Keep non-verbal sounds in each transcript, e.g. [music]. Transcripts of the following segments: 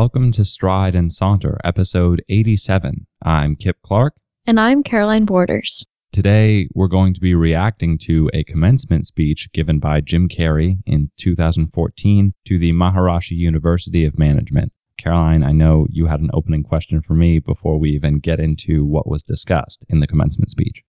Welcome to Stride and Saunter, episode 87. I'm Kip Clark. And I'm Caroline Borders. Today, we're going to be reacting to a commencement speech given by Jim Carrey in 2014 to the Maharishi University of Management. Caroline, I know you had an opening question for me before we even get into what was discussed in the commencement speech.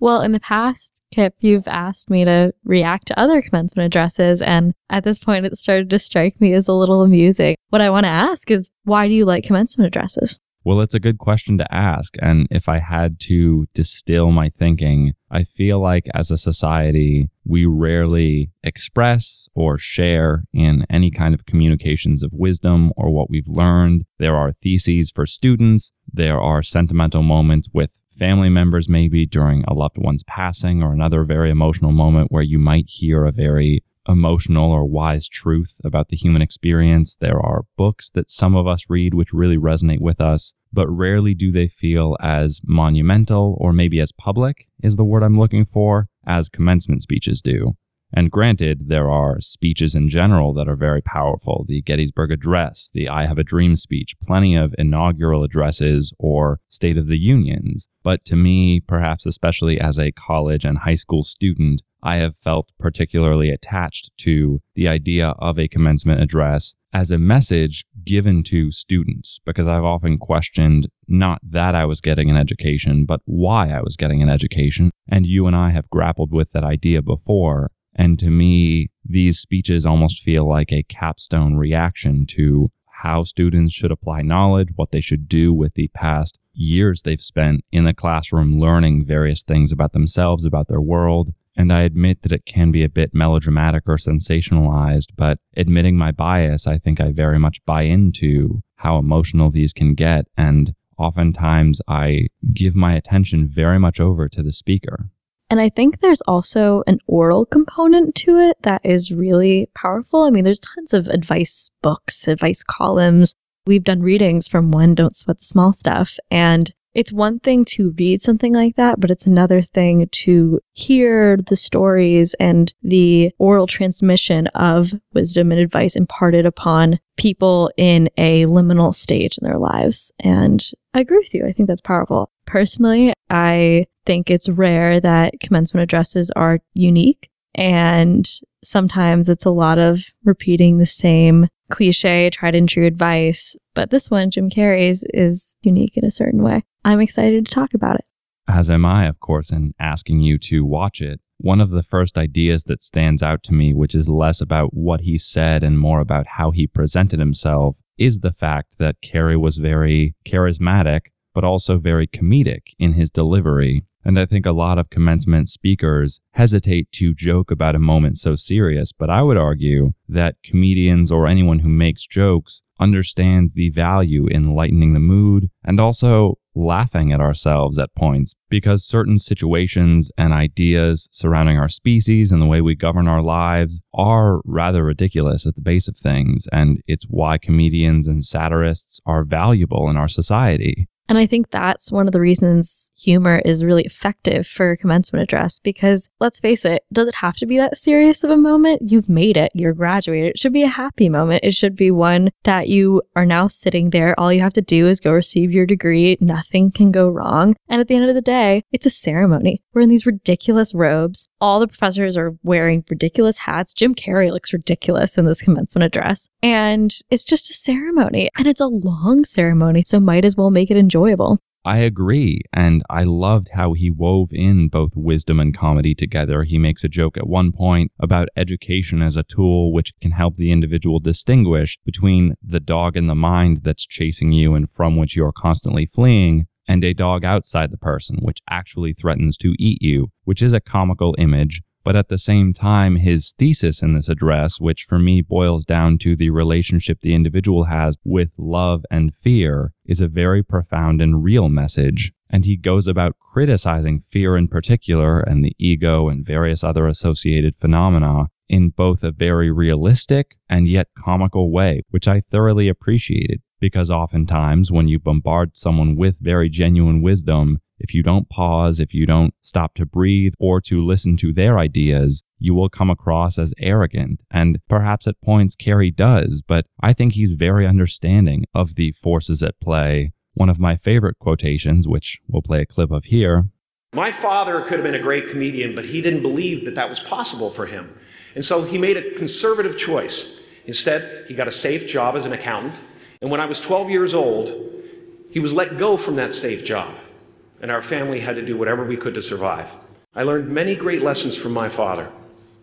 Well, in the past, Kip, you've asked me to react to other commencement addresses, and at this point, it started to strike me as a little amusing. What I want to ask is why do you like commencement addresses? Well, it's a good question to ask. And if I had to distill my thinking, I feel like as a society, we rarely express or share in any kind of communications of wisdom or what we've learned. There are theses for students. There are sentimental moments with family members, maybe during a loved one's passing or another very emotional moment where you might hear a very emotional or wise truth about the human experience. There are books that some of us read which really resonate with us, but rarely do they feel as monumental or maybe as public is the word I'm looking for as commencement speeches do. And granted, there are speeches in general that are very powerful the Gettysburg Address, the I Have a Dream speech, plenty of inaugural addresses or State of the Unions. But to me, perhaps especially as a college and high school student, I have felt particularly attached to the idea of a commencement address as a message given to students because I've often questioned not that I was getting an education, but why I was getting an education. And you and I have grappled with that idea before. And to me, these speeches almost feel like a capstone reaction to how students should apply knowledge, what they should do with the past years they've spent in the classroom learning various things about themselves, about their world, and I admit that it can be a bit melodramatic or sensationalized, but admitting my bias, I think I very much buy into how emotional these can get. And oftentimes I give my attention very much over to the speaker. And I think there's also an oral component to it that is really powerful. I mean, there's tons of advice books, advice columns. We've done readings from one, Don't Sweat the Small Stuff. And it's one thing to read something like that, but it's another thing to hear the stories and the oral transmission of wisdom and advice imparted upon people in a liminal stage in their lives. And I agree with you. I think that's powerful. Personally, I think it's rare that commencement addresses are unique. And sometimes it's a lot of repeating the same cliche, tried and true advice. But this one, Jim Carrey's, is unique in a certain way. I'm excited to talk about it. As am I, of course, in asking you to watch it. One of the first ideas that stands out to me, which is less about what he said and more about how he presented himself, is the fact that Carrey was very charismatic, but also very comedic in his delivery. And I think a lot of commencement speakers hesitate to joke about a moment so serious, but I would argue that comedians or anyone who makes jokes understands the value in lightening the mood and also laughing at ourselves at points because certain situations and ideas surrounding our species and the way we govern our lives are rather ridiculous at the base of things. And it's why comedians and satirists are valuable in our society. And I think that's one of the reasons humor is really effective for a commencement address because let's face it, does it have to be that serious of a moment? You've made it, you're graduated. It should be a happy moment. It should be one that you are now sitting there. All you have to do is go receive your degree. Nothing can go wrong. And at the end of the day, it's a ceremony. We're in these ridiculous robes. All the professors are wearing ridiculous hats. Jim Carrey looks ridiculous in this commencement address. And it's just a ceremony. And it's a long ceremony. So might as well make it enjoyable enjoyable. I agree. And I loved how he wove in both wisdom and comedy together. He makes a joke at one point about education as a tool which can help the individual distinguish between the dog in the mind that's chasing you and from which you're constantly fleeing and a dog outside the person, which actually threatens to eat you, which is a comical image, but at the same time, his thesis in this address, which for me boils down to the relationship the individual has with love and fear, is a very profound and real message. And he goes about criticizing fear in particular and the ego and various other associated phenomena in both a very realistic and yet comical way, which I thoroughly appreciated because oftentimes when you bombard someone with very genuine wisdom, if you don't pause, if you don't stop to breathe or to listen to their ideas, you will come across as arrogant. And perhaps at points Carrey does, but I think he's very understanding of the forces at play. One of my favorite quotations, which we'll play a clip of here. My father could have been a great comedian, but he didn't believe that that was possible for him. And so he made a conservative choice. Instead, he got a safe job as an accountant. And when I was 12 years old, he was let go from that safe job. And our family had to do whatever we could to survive. I learned many great lessons from my father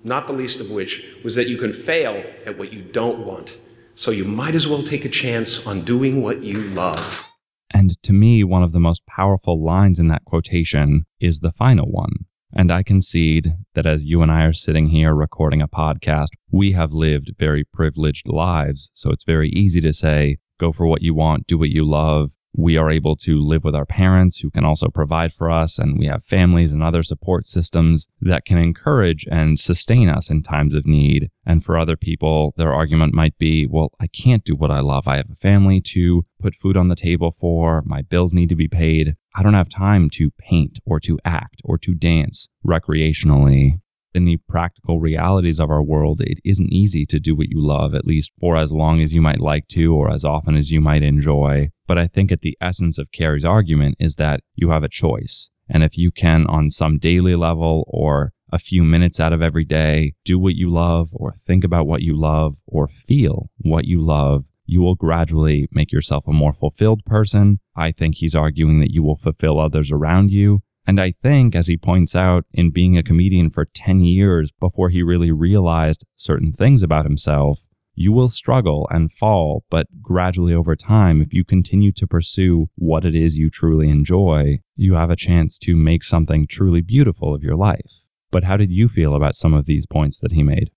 not the least of which was that you can fail at what you don't want. So you might as well take a chance on doing what you love. And to me, one of the most powerful lines in that quotation is the final one. And I concede that as you and I are sitting here recording a podcast, we have lived very privileged lives. So it's very easy to say, go for what you want, do what you love, we are able to live with our parents who can also provide for us, and we have families and other support systems that can encourage and sustain us in times of need. And for other people, their argument might be, well, I can't do what I love. I have a family to put food on the table for, my bills need to be paid. I don't have time to paint or to act or to dance recreationally in the practical realities of our world, it isn't easy to do what you love, at least for as long as you might like to or as often as you might enjoy. But I think at the essence of Carrey's argument is that you have a choice. And if you can, on some daily level or a few minutes out of every day, do what you love or think about what you love or feel what you love, you will gradually make yourself a more fulfilled person. I think he's arguing that you will fulfill others around you and I think, as he points out, in being a comedian for 10 years before he really realized certain things about himself, you will struggle and fall, but gradually over time, if you continue to pursue what it is you truly enjoy, you have a chance to make something truly beautiful of your life. But how did you feel about some of these points that he made?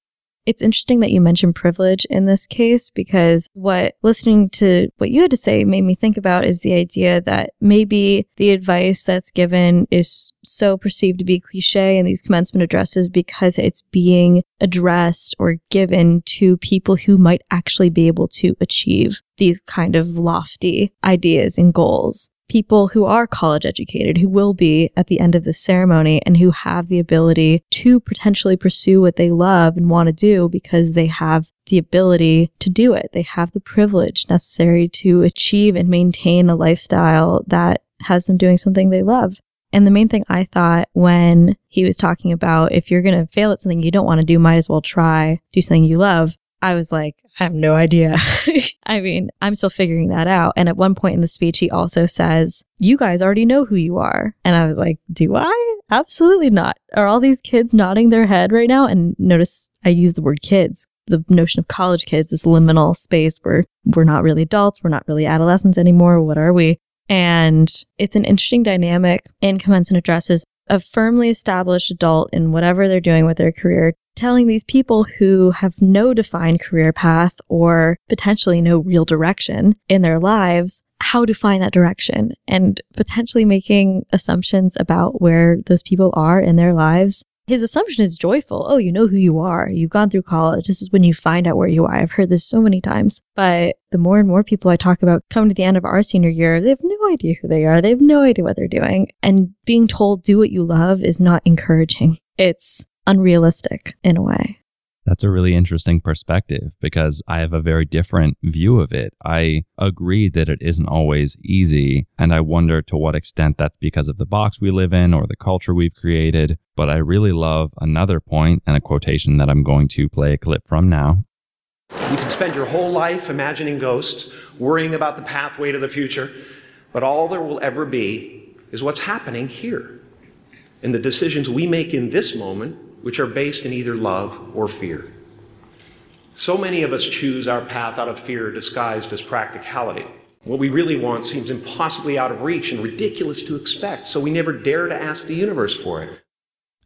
It's interesting that you mentioned privilege in this case because what listening to what you had to say made me think about is the idea that maybe the advice that's given is so perceived to be cliche in these commencement addresses because it's being addressed or given to people who might actually be able to achieve these kind of lofty ideas and goals people who are college educated, who will be at the end of the ceremony and who have the ability to potentially pursue what they love and want to do because they have the ability to do it. They have the privilege necessary to achieve and maintain a lifestyle that has them doing something they love. And the main thing I thought when he was talking about if you're going to fail at something you don't want to do, might as well try do something you love. I was like, I have no idea. [laughs] I mean, I'm still figuring that out. And at one point in the speech, he also says, You guys already know who you are. And I was like, Do I? Absolutely not. Are all these kids nodding their head right now? And notice I use the word kids. The notion of college kids, this liminal space where we're not really adults, we're not really adolescents anymore. What are we? And it's an interesting dynamic in commencement addresses. A firmly established adult in whatever they're doing with their career telling these people who have no defined career path or potentially no real direction in their lives how to find that direction and potentially making assumptions about where those people are in their lives. His assumption is joyful. Oh, you know who you are. You've gone through college. This is when you find out where you are. I've heard this so many times. But the more and more people I talk about come to the end of our senior year, they have no idea who they are. They have no idea what they're doing. And being told do what you love is not encouraging. It's unrealistic in a way. That's a really interesting perspective because I have a very different view of it. I agree that it isn't always easy, and I wonder to what extent that's because of the box we live in or the culture we've created. But I really love another point and a quotation that I'm going to play a clip from now. You can spend your whole life imagining ghosts, worrying about the pathway to the future, but all there will ever be is what's happening here. And the decisions we make in this moment which are based in either love or fear. So many of us choose our path out of fear disguised as practicality. What we really want seems impossibly out of reach and ridiculous to expect, so we never dare to ask the universe for it.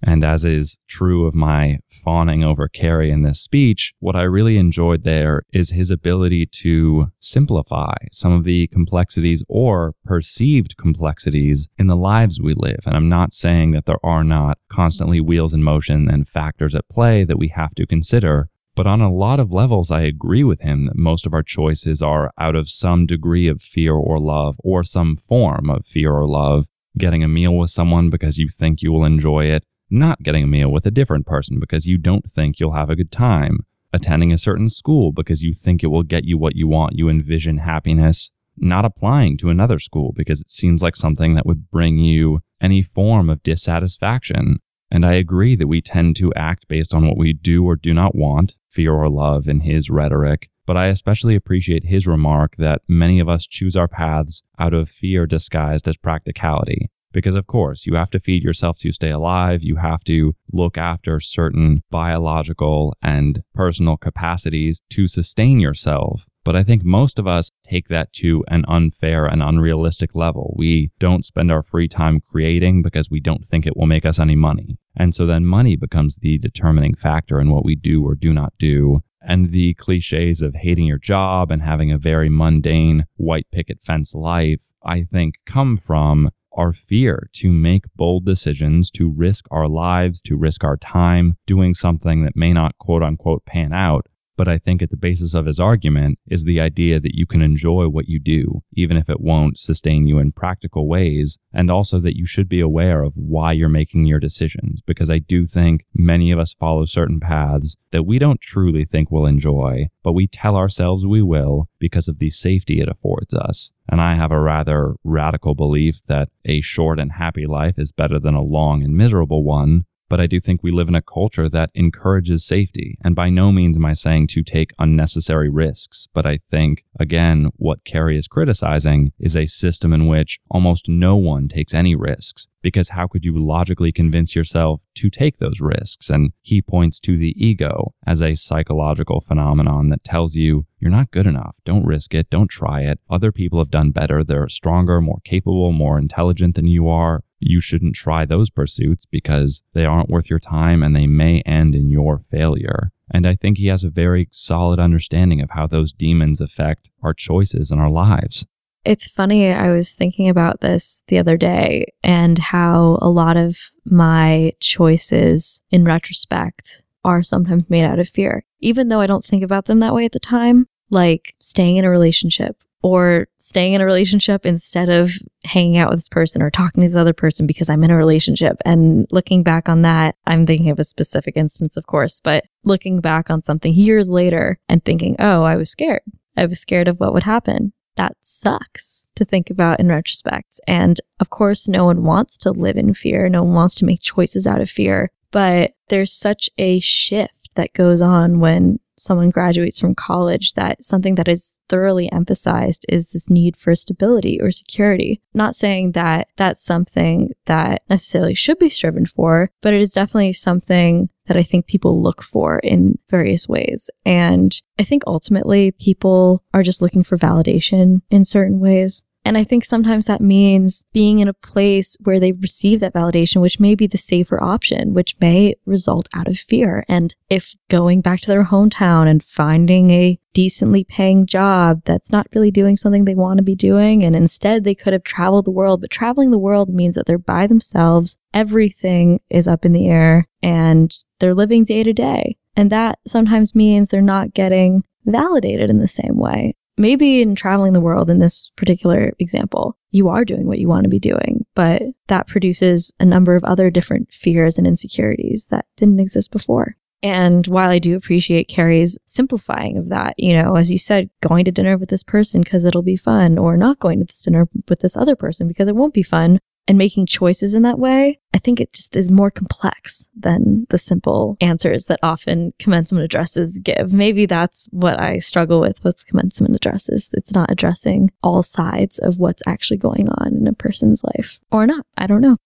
And as is true of my fawning over Carrey in this speech, what I really enjoyed there is his ability to simplify some of the complexities or perceived complexities in the lives we live. And I'm not saying that there are not constantly wheels in motion and factors at play that we have to consider. But on a lot of levels, I agree with him that most of our choices are out of some degree of fear or love or some form of fear or love getting a meal with someone because you think you will enjoy it, not getting a meal with a different person because you don't think you'll have a good time, attending a certain school because you think it will get you what you want, you envision happiness, not applying to another school because it seems like something that would bring you any form of dissatisfaction. And I agree that we tend to act based on what we do or do not want, fear or love in his rhetoric. But I especially appreciate his remark that many of us choose our paths out of fear disguised as practicality. Because, of course, you have to feed yourself to stay alive. You have to look after certain biological and personal capacities to sustain yourself. But I think most of us take that to an unfair and unrealistic level. We don't spend our free time creating because we don't think it will make us any money. And so then money becomes the determining factor in what we do or do not do. And the cliches of hating your job and having a very mundane white picket fence life, I think come from our fear to make bold decisions, to risk our lives, to risk our time doing something that may not quote unquote pan out. But I think at the basis of his argument is the idea that you can enjoy what you do, even if it won't sustain you in practical ways, and also that you should be aware of why you're making your decisions. Because I do think many of us follow certain paths that we don't truly think we'll enjoy, but we tell ourselves we will because of the safety it affords us. And I have a rather radical belief that a short and happy life is better than a long and miserable one. But I do think we live in a culture that encourages safety. And by no means am I saying to take unnecessary risks. But I think, again, what Carrey is criticizing is a system in which almost no one takes any risks. Because how could you logically convince yourself to take those risks? And he points to the ego as a psychological phenomenon that tells you you're not good enough. Don't risk it. Don't try it. Other people have done better. They're stronger, more capable, more intelligent than you are you shouldn't try those pursuits because they aren't worth your time and they may end in your failure. And I think he has a very solid understanding of how those demons affect our choices and our lives. It's funny, I was thinking about this the other day and how a lot of my choices in retrospect are sometimes made out of fear, even though I don't think about them that way at the time, like staying in a relationship or staying in a relationship instead of hanging out with this person or talking to this other person because I'm in a relationship. And looking back on that, I'm thinking of a specific instance, of course, but looking back on something years later and thinking, oh, I was scared. I was scared of what would happen. That sucks to think about in retrospect. And of course, no one wants to live in fear. No one wants to make choices out of fear. But there's such a shift that goes on when someone graduates from college that something that is thoroughly emphasized is this need for stability or security. Not saying that that's something that necessarily should be striven for, but it is definitely something that I think people look for in various ways. And I think ultimately people are just looking for validation in certain ways. And I think sometimes that means being in a place where they receive that validation, which may be the safer option, which may result out of fear. And if going back to their hometown and finding a decently paying job that's not really doing something they want to be doing, and instead they could have traveled the world, but traveling the world means that they're by themselves. Everything is up in the air and they're living day to day. And that sometimes means they're not getting validated in the same way maybe in traveling the world in this particular example, you are doing what you want to be doing, but that produces a number of other different fears and insecurities that didn't exist before. And while I do appreciate Carrey's simplifying of that, you know, as you said, going to dinner with this person because it'll be fun, or not going to this dinner with this other person because it won't be fun, and making choices in that way, I think it just is more complex than the simple answers that often commencement addresses give. Maybe that's what I struggle with with commencement addresses. It's not addressing all sides of what's actually going on in a person's life or not. I don't know.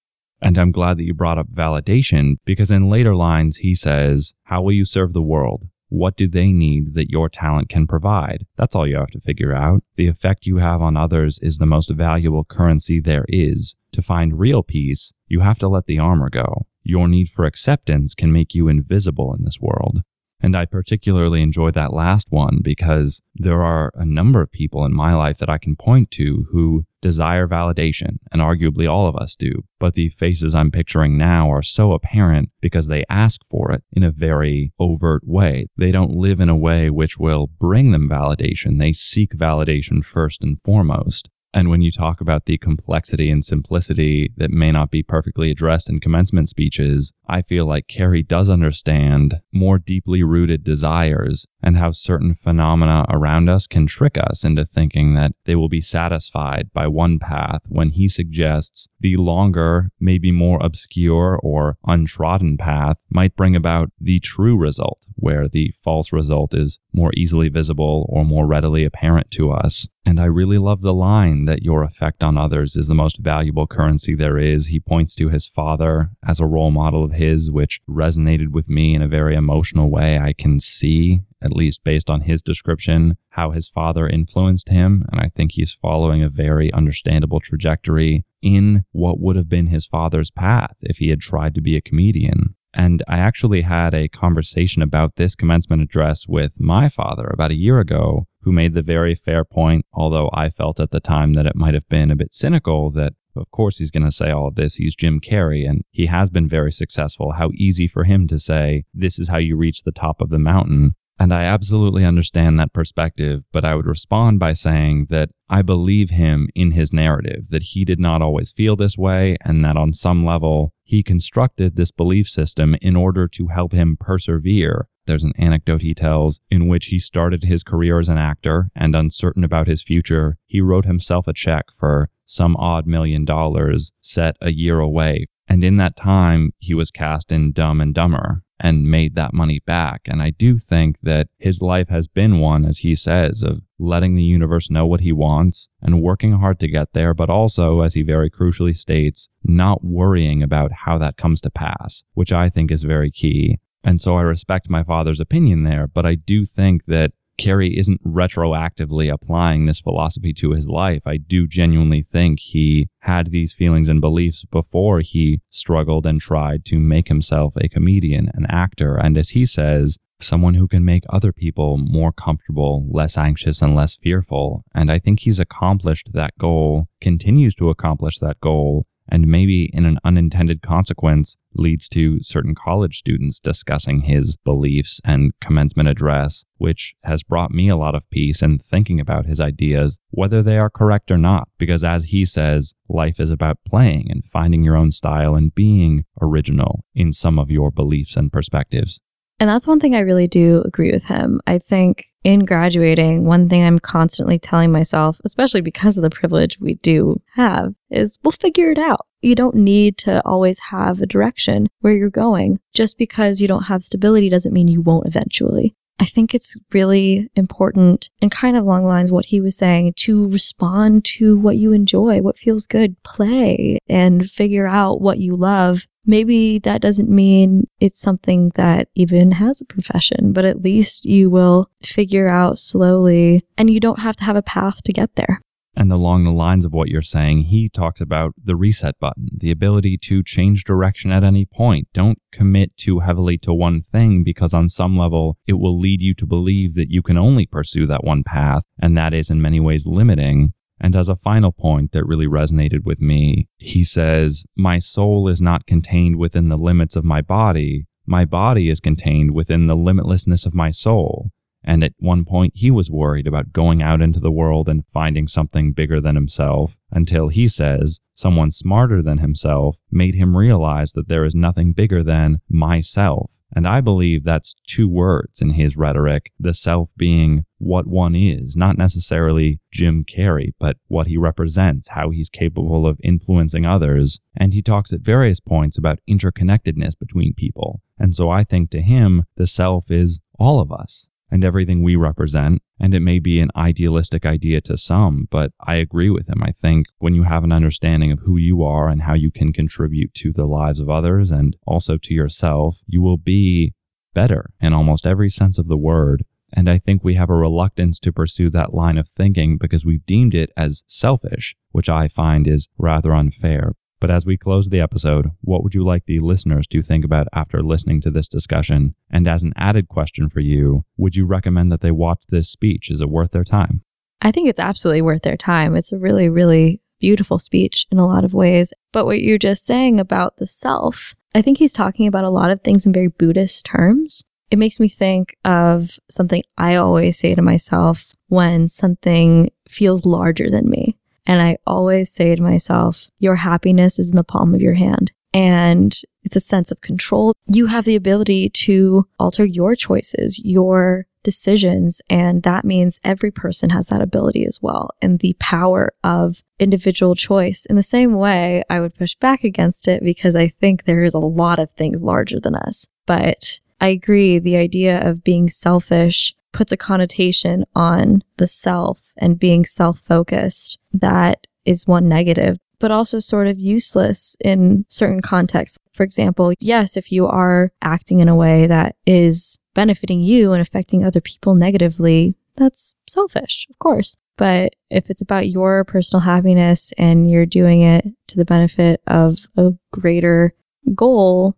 And I'm glad that you brought up validation because in later lines, he says, How will you serve the world? What do they need that your talent can provide? That's all you have to figure out. The effect you have on others is the most valuable currency there is. To find real peace, you have to let the armor go. Your need for acceptance can make you invisible in this world. And I particularly enjoy that last one because there are a number of people in my life that I can point to who desire validation, and arguably all of us do. But the faces I'm picturing now are so apparent because they ask for it in a very overt way. They don't live in a way which will bring them validation. They seek validation first and foremost. And when you talk about the complexity and simplicity that may not be perfectly addressed in commencement speeches, I feel like Carrey does understand more deeply rooted desires and how certain phenomena around us can trick us into thinking that they will be satisfied by one path when he suggests the longer, maybe more obscure or untrodden path might bring about the true result, where the false result is more easily visible or more readily apparent to us. And I really love the line that your effect on others is the most valuable currency there is. He points to his father as a role model of his, which resonated with me in a very emotional way. I can see, at least based on his description, how his father influenced him. And I think he's following a very understandable trajectory in what would have been his father's path if he had tried to be a comedian. And I actually had a conversation about this commencement address with my father about a year ago, who made the very fair point, although I felt at the time that it might have been a bit cynical that of course he's going to say all of this. He's Jim Carrey and he has been very successful. How easy for him to say, this is how you reach the top of the mountain. And I absolutely understand that perspective, but I would respond by saying that I believe him in his narrative, that he did not always feel this way, and that on some level, he constructed this belief system in order to help him persevere. There's an anecdote he tells in which he started his career as an actor, and uncertain about his future, he wrote himself a check for some odd million dollars set a year away. And in that time, he was cast in Dumb and Dumber, and made that money back. And I do think that his life has been one, as he says, of letting the universe know what he wants and working hard to get there, but also, as he very crucially states, not worrying about how that comes to pass, which I think is very key. And so I respect my father's opinion there, but I do think that Carrey isn't retroactively applying this philosophy to his life. I do genuinely think he had these feelings and beliefs before he struggled and tried to make himself a comedian, an actor, and as he says, someone who can make other people more comfortable, less anxious, and less fearful. And I think he's accomplished that goal, continues to accomplish that goal, and maybe in an unintended consequence leads to certain college students discussing his beliefs and commencement address, which has brought me a lot of peace in thinking about his ideas, whether they are correct or not. Because as he says, life is about playing and finding your own style and being original in some of your beliefs and perspectives. And that's one thing I really do agree with him. I think in graduating, one thing I'm constantly telling myself, especially because of the privilege we do have, is we'll figure it out. You don't need to always have a direction where you're going. Just because you don't have stability doesn't mean you won't eventually. I think it's really important and kind of along the lines what he was saying to respond to what you enjoy, what feels good, play and figure out what you love. Maybe that doesn't mean it's something that even has a profession, but at least you will figure out slowly and you don't have to have a path to get there. And along the lines of what you're saying, he talks about the reset button, the ability to change direction at any point. Don't commit too heavily to one thing because on some level it will lead you to believe that you can only pursue that one path, and that is in many ways limiting. And as a final point that really resonated with me, he says, My soul is not contained within the limits of my body. My body is contained within the limitlessness of my soul. And at one point, he was worried about going out into the world and finding something bigger than himself until he says someone smarter than himself made him realize that there is nothing bigger than myself. And I believe that's two words in his rhetoric the self being what one is, not necessarily Jim Carrey, but what he represents, how he's capable of influencing others. And he talks at various points about interconnectedness between people. And so I think to him, the self is all of us and everything we represent. And it may be an idealistic idea to some, but I agree with him. I think when you have an understanding of who you are and how you can contribute to the lives of others and also to yourself, you will be better in almost every sense of the word. And I think we have a reluctance to pursue that line of thinking because we've deemed it as selfish, which I find is rather unfair. But as we close the episode, what would you like the listeners to think about after listening to this discussion? And as an added question for you, would you recommend that they watch this speech? Is it worth their time? I think it's absolutely worth their time. It's a really, really beautiful speech in a lot of ways. But what you're just saying about the self, I think he's talking about a lot of things in very Buddhist terms. It makes me think of something I always say to myself when something feels larger than me. And I always say to myself, your happiness is in the palm of your hand. And it's a sense of control. You have the ability to alter your choices, your decisions. And that means every person has that ability as well. And the power of individual choice. In the same way, I would push back against it because I think there is a lot of things larger than us. But I agree. The idea of being selfish puts a connotation on the self and being self focused. That is one negative, but also sort of useless in certain contexts. For example, yes, if you are acting in a way that is benefiting you and affecting other people negatively, that's selfish, of course. But if it's about your personal happiness and you're doing it to the benefit of a greater goal,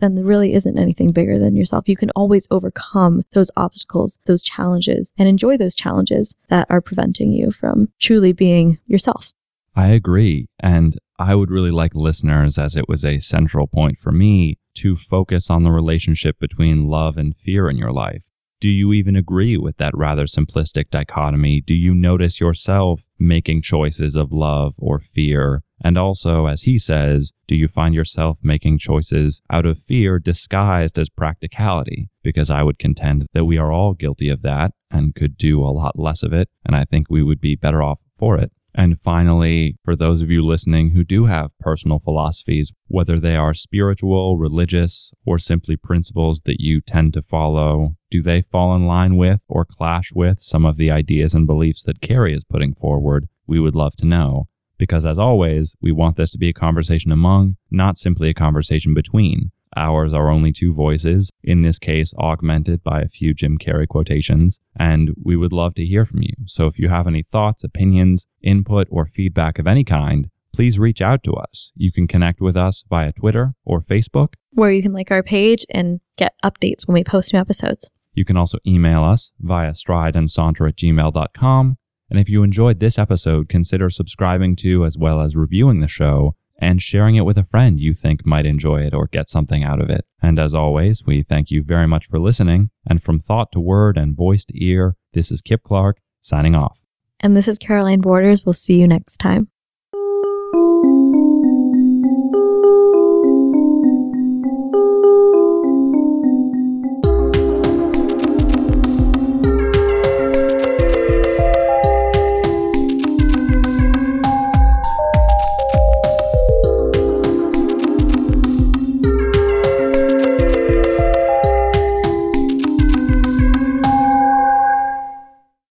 then there really isn't anything bigger than yourself. You can always overcome those obstacles, those challenges, and enjoy those challenges that are preventing you from truly being yourself. I agree. And I would really like listeners, as it was a central point for me, to focus on the relationship between love and fear in your life. Do you even agree with that rather simplistic dichotomy? Do you notice yourself making choices of love or fear? And also, as he says, do you find yourself making choices out of fear disguised as practicality? Because I would contend that we are all guilty of that and could do a lot less of it. And I think we would be better off for it. And finally, for those of you listening who do have personal philosophies, whether they are spiritual, religious, or simply principles that you tend to follow, do they fall in line with or clash with some of the ideas and beliefs that Carrey is putting forward? We would love to know. Because as always, we want this to be a conversation among, not simply a conversation between. Ours are only two voices, in this case, augmented by a few Jim Carrey quotations, and we would love to hear from you. So if you have any thoughts, opinions, input, or feedback of any kind, please reach out to us. You can connect with us via Twitter or Facebook, where you can like our page and get updates when we post new episodes. You can also email us via strideandsaunter at gmail.com. And if you enjoyed this episode, consider subscribing to as well as reviewing the show and sharing it with a friend you think might enjoy it or get something out of it. And as always, we thank you very much for listening. And from thought to word and voice to ear, this is Kip Clark signing off. And this is Caroline Borders. We'll see you next time.